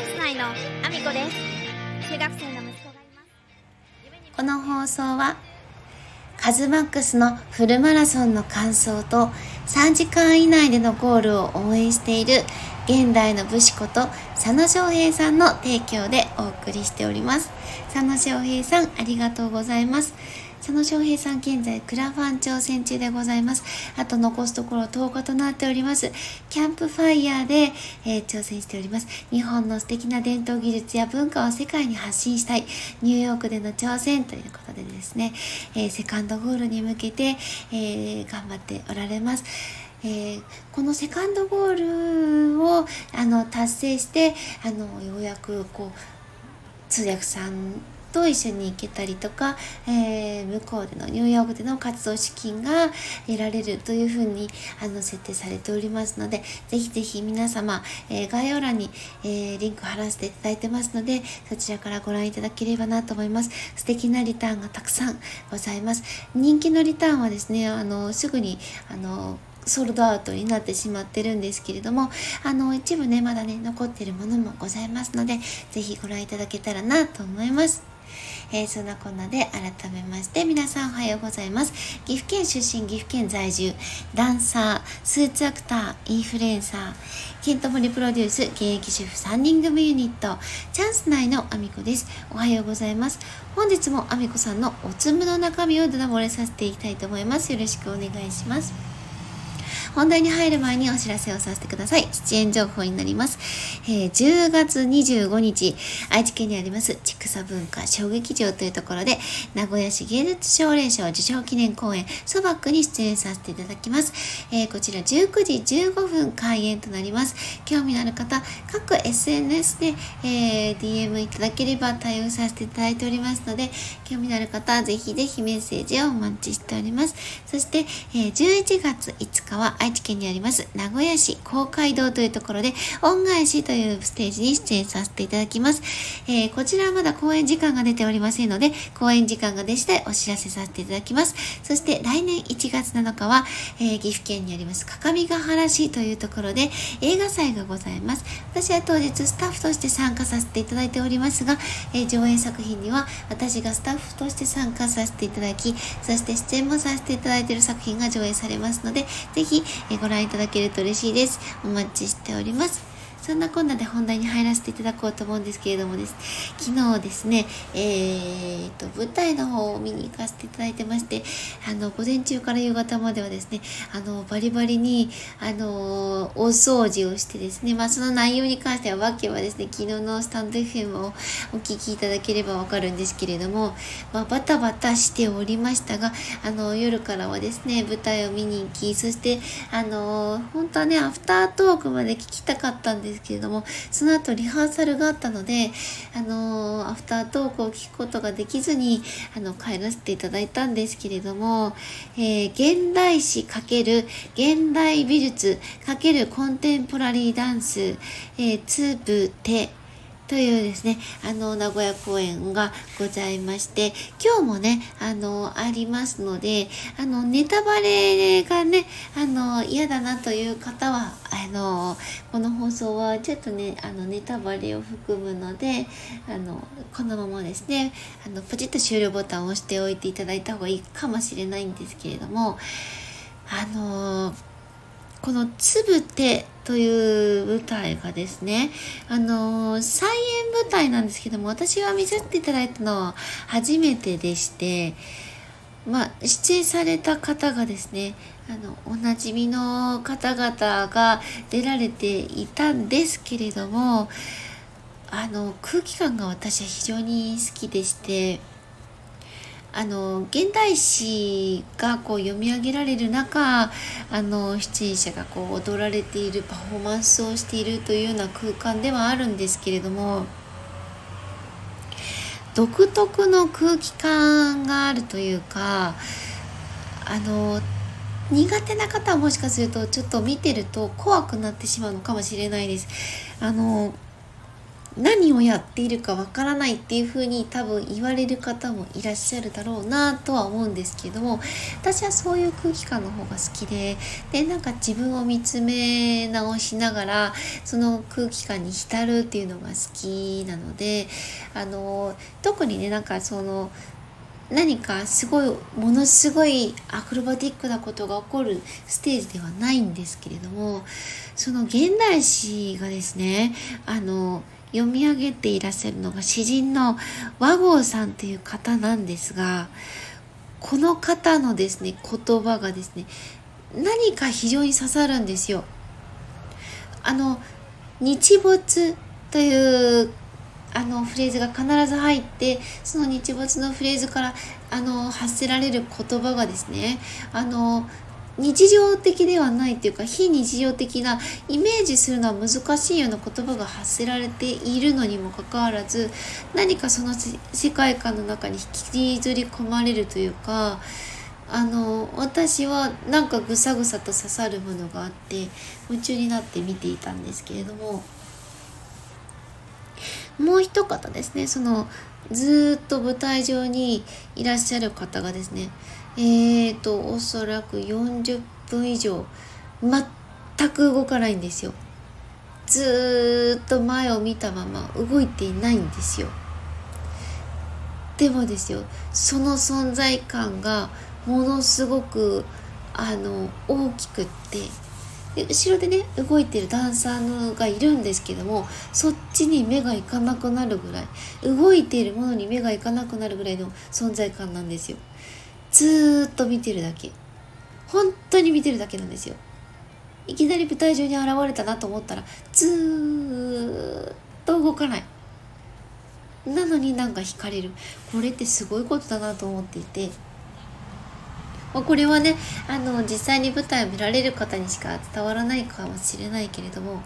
ャンス内のアミコです。中学生の息子がいます。この放送はカズマックスのフルマラソンの感想と3時間以内でのゴールを応援している現代の武士こと佐野翔平さんの提供でお送りしております佐野翔平さんありがとうございます佐野翔平さん現在クラファン挑戦中でございます。あと残すところ10日となっております。キャンプファイヤーで、えー、挑戦しております。日本の素敵な伝統技術や文化を世界に発信したいニューヨークでの挑戦ということでですね、えー、セカンドゴールに向けて、えー、頑張っておられます。えー、このセカンドゴールをあの達成してあのようやくこう通訳さんと一緒に行けたりとか、えー、向こうでのニューヨークでの活動資金が得られるというふうにあの設定されておりますのでぜひぜひ皆様、えー、概要欄に、えー、リンク貼らせていただいてますのでそちらからご覧いただければなと思います。素敵なリターンがたくさんございます。人気のリターンはですねあのすぐにあのソールドアウトになってしまってるんですけれども、あの、一部ね、まだね、残ってるものもございますので、ぜひご覧いただけたらなと思います。えー、そんなこんなで改めまして皆さんおはようございます。岐阜県出身、岐阜県在住、ダンサー、スーツアクター、インフルエンサー、ケントモリプロデュース、現役主婦3人組ユニット、チャンス内のアミコです。おはようございます。本日もアミコさんのおつむの中身をダダ漏れさせていきたいと思います。よろしくお願いします。本題に入る前にお知らせをさせてください。出演情報になります。えー、10月25日、愛知県にあります、畜産文化小劇場というところで、名古屋市芸術奨励賞受賞記念公演、ソバックに出演させていただきます。えー、こちら19時15分開演となります。興味のある方、各 SNS で、えー、DM いただければ対応させていただいておりますので、興味のある方、ぜひぜひメッセージをお待ちしております。そして、えー、11月5日は愛知県にあります名古屋市公会堂というところで恩返しというステージに出演させていただきます。えー、こちらはまだ公演時間が出ておりませんので、公演時間が出次第お知らせさせていただきます。そして来年1月7日は、えー、岐阜県にあります各務原市というところで映画祭がございます。私は当日スタッフとして参加させていただいておりますが、えー、上演作品には私がスタッフとして参加させていただき、そして出演もさせていただいている作品が上映されますので、ぜひ、ご覧いただけると嬉しいです。お待ちしております。そんなこんなで本題に入らせていただこうと思うんですけれどもです。昨日ですね、えー、と、舞台の方を見に行かせていただいてまして、あの、午前中から夕方まではですね、あの、バリバリに、あの、大掃除をしてですね、まあ、その内容に関しては、わけはですね、昨日のスタンド FM をお聞きいただければわかるんですけれども、まあ、バタバタしておりましたが、あの、夜からはですね、舞台を見に行き、そして、あの、本当はね、アフタートークまで聞きたかったんですですけれどもその後リハーサルがあったのであのアフタートークを聞くことができずにあの帰らせていただいたんですけれども、えー、現代史×現代美術×コンテンポラリーダンス、えー、つぶてというですね、あの、名古屋公演がございまして、今日もね、あの、ありますので、あの、ネタバレがね、あの、嫌だなという方は、あの、この放送はちょっとね、あの、ネタバレを含むので、あの、このままですね、あの、ポチッと終了ボタンを押しておいていただいた方がいいかもしれないんですけれども、あのこのつぶてという舞台がですね、あの再演舞台なんですけども、私が見せていただいたのは初めてでして、まあ、出演された方がですね、あの、おなじみの方々が出られていたんですけれども、あの、空気感が私は非常に好きでして、あの現代詩がこう読み上げられる中あの出演者がこう踊られているパフォーマンスをしているというような空間ではあるんですけれども独特の空気感があるというかあの苦手な方はもしかするとちょっと見てると怖くなってしまうのかもしれないです。あの何をやっているかわからないっていう風に多分言われる方もいらっしゃるだろうなとは思うんですけども私はそういう空気感の方が好きででなんか自分を見つめ直しながらその空気感に浸るっていうのが好きなのであの特にねなんかその何かすごいものすごいアクロバティックなことが起こるステージではないんですけれどもその現代詩がですねあの読み上げていらっしゃるのが詩人の和合さんという方なんですがこの方のですね言葉がですね何か非常に刺さるんですよ。あの日没というあのフレーズが必ず入ってその日没のフレーズからあの発せられる言葉がですねあの日常的ではないっていうか非日常的なイメージするのは難しいような言葉が発せられているのにもかかわらず何かその世界観の中に引きずり込まれるというかあの私はなんかぐさぐさと刺さるものがあって夢中になって見ていたんですけれどももう一方ですねそのずっと舞台上にいらっしゃる方がですねえーと、おそらく40分以上、全く動かないんですよ。ずっと前を見たまま動いていないんですよ。でもですよ、その存在感がものすごく、あの、大きくって、で後ろでね動いてるダンサーのがいるんですけどもそっちに目がいかなくなるぐらい動いているものに目がいかなくなるぐらいの存在感なんですよ。ずっと見てるだけ。本当に見てるだけなんですよ。いきなり舞台上に現れたなと思ったらずっと動かない。なのになんか惹かれる。これってすごいことだなと思っていてこれはねあの実際に舞台を見られる方にしか伝わらないかもしれないけれども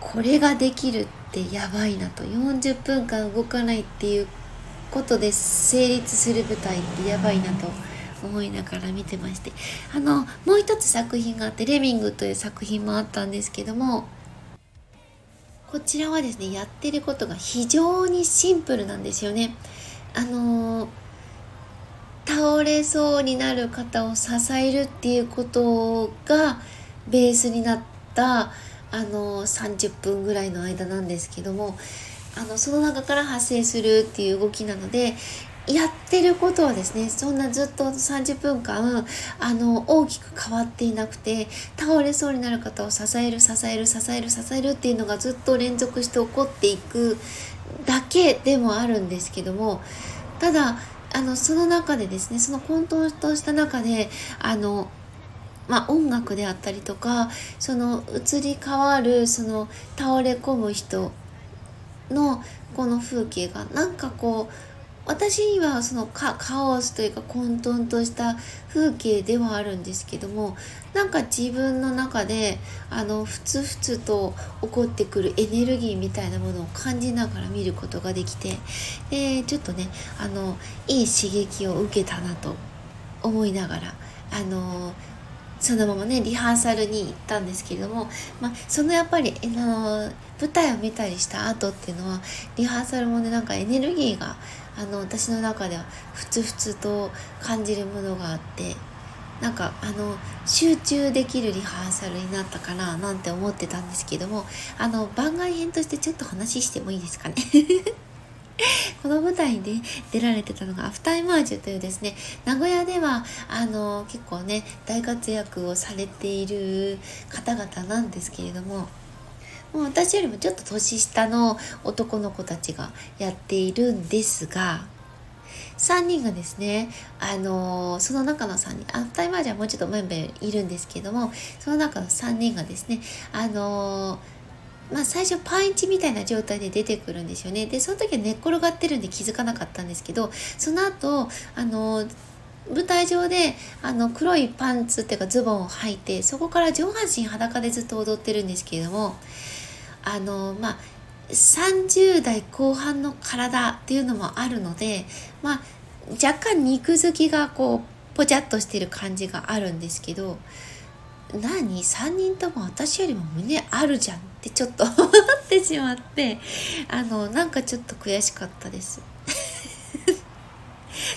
これができるってやばいなと40分間動かないっていうことで成立する舞台ってやばいなと思いながら見てましてあのもう一つ作品があって「レミング」という作品もあったんですけどもこちらはですねやってることが非常にシンプルなんですよね。あの倒れそうになる方を支えるっていうことがベースになったあの30分ぐらいの間なんですけどもあのその中から発生するっていう動きなのでやってることはですねそんなずっと30分間あの大きく変わっていなくて倒れそうになる方を支える支える支える支えるっていうのがずっと連続して起こっていくだけでもあるんですけどもただあのその中でですねその混沌とした中であのまあ、音楽であったりとかその移り変わるその倒れ込む人のこの風景がなんかこう私にはそのカオスというか混沌とした風景ではあるんですけどもなんか自分の中であのふつふつと起こってくるエネルギーみたいなものを感じながら見ることができてでちょっとねあのいい刺激を受けたなと思いながらあのそのままねリハーサルに行ったんですけれども、まあ、そのやっぱり、あの舞台を見たりした後っていうのはリハーサルもねなんかエネルギーがあの私の中ではふつふつと感じるものがあってなんかあの集中できるリハーサルになったかななんて思ってたんですけどもあの番外編としてちょっと話してもいいですかね？この舞台に、出られてたのがアフターイマージュというですね名古屋ではあの結構ね大活躍をされている方々なんですけれどももう私よりもちょっと年下の男の子たちがやっているんですが3人がですね、あの、その中の3人、アフタイマージュはもうちょっとメンバーいるんですけれども、その中の3人がですね、あのまあ、最初パンイチみたいな状態で出てくるんですよね。でその時は寝っ転がってるんで気づかなかったんですけどその後あの舞台上であの黒いパンツっていうかズボンを履いてそこから上半身裸でずっと踊ってるんですけれどもあのまあ30代後半の体っていうのもあるのでまあ若干肉付きがこうぽちゃっとしてる感じがあるんですけど何？3人とも私よりも胸あるじゃんっってちょっと 思ってしまってあのなんかちょっと悔しかったです。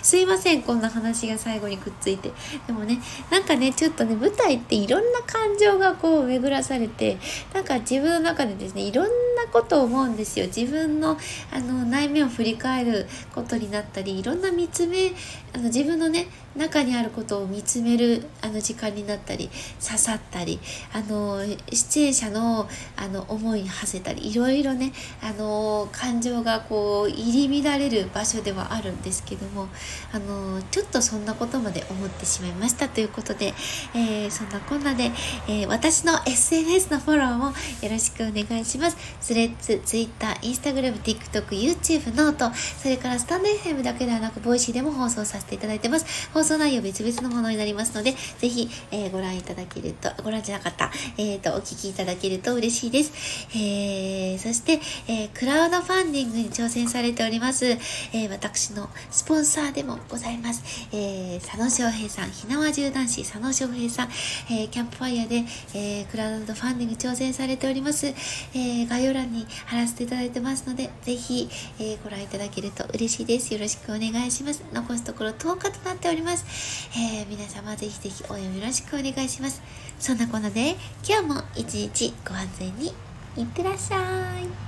すいませんこんな話が最後にくっついて。でもねなんかねちょっとね舞台っていろんな感情がこう巡らされてなんか自分の中でですねいろんななことを思うんですよ自分のあの内面を振り返ることになったりいろんな見つめあの自分のね中にあることを見つめるあの時間になったり刺さったりあの出演者のあの思いに馳せたりいろいろねあの感情がこう入り乱れる場所ではあるんですけどもあのちょっとそんなことまで思ってしまいましたということで、えー、そんなこんなで、えー、私の SNS のフォローもよろしくお願いします。スレッズ、Twitter、Instagram、TikTok、YouTube、ノート、それからスタンド FM だけではなく、ボイシーでも放送させていただいてます。放送内容別々のものになりますので、ぜひ、えー、ご覧いただけると、ご覧じゃなかった、えっ、ー、と、お聞きいただけると嬉しいです。えー、そして、えー、クラウドファンディングに挑戦されております、えー、私のスポンサーでもございます。えー、佐野翔平さん、ひなわ銃男子佐野翔平さん、えー、キャンプファイヤーで、えー、クラウドファンディング挑戦されております。えー、概要欄に貼らせていただいてますので、ぜひ、えー、ご覧いただけると嬉しいです。よろしくお願いします。残すところ10日となっております。えー、皆様ぜひぜひ応援よろしくお願いします。そんなこんなで、今日も一日ご安全にいってらっしゃい。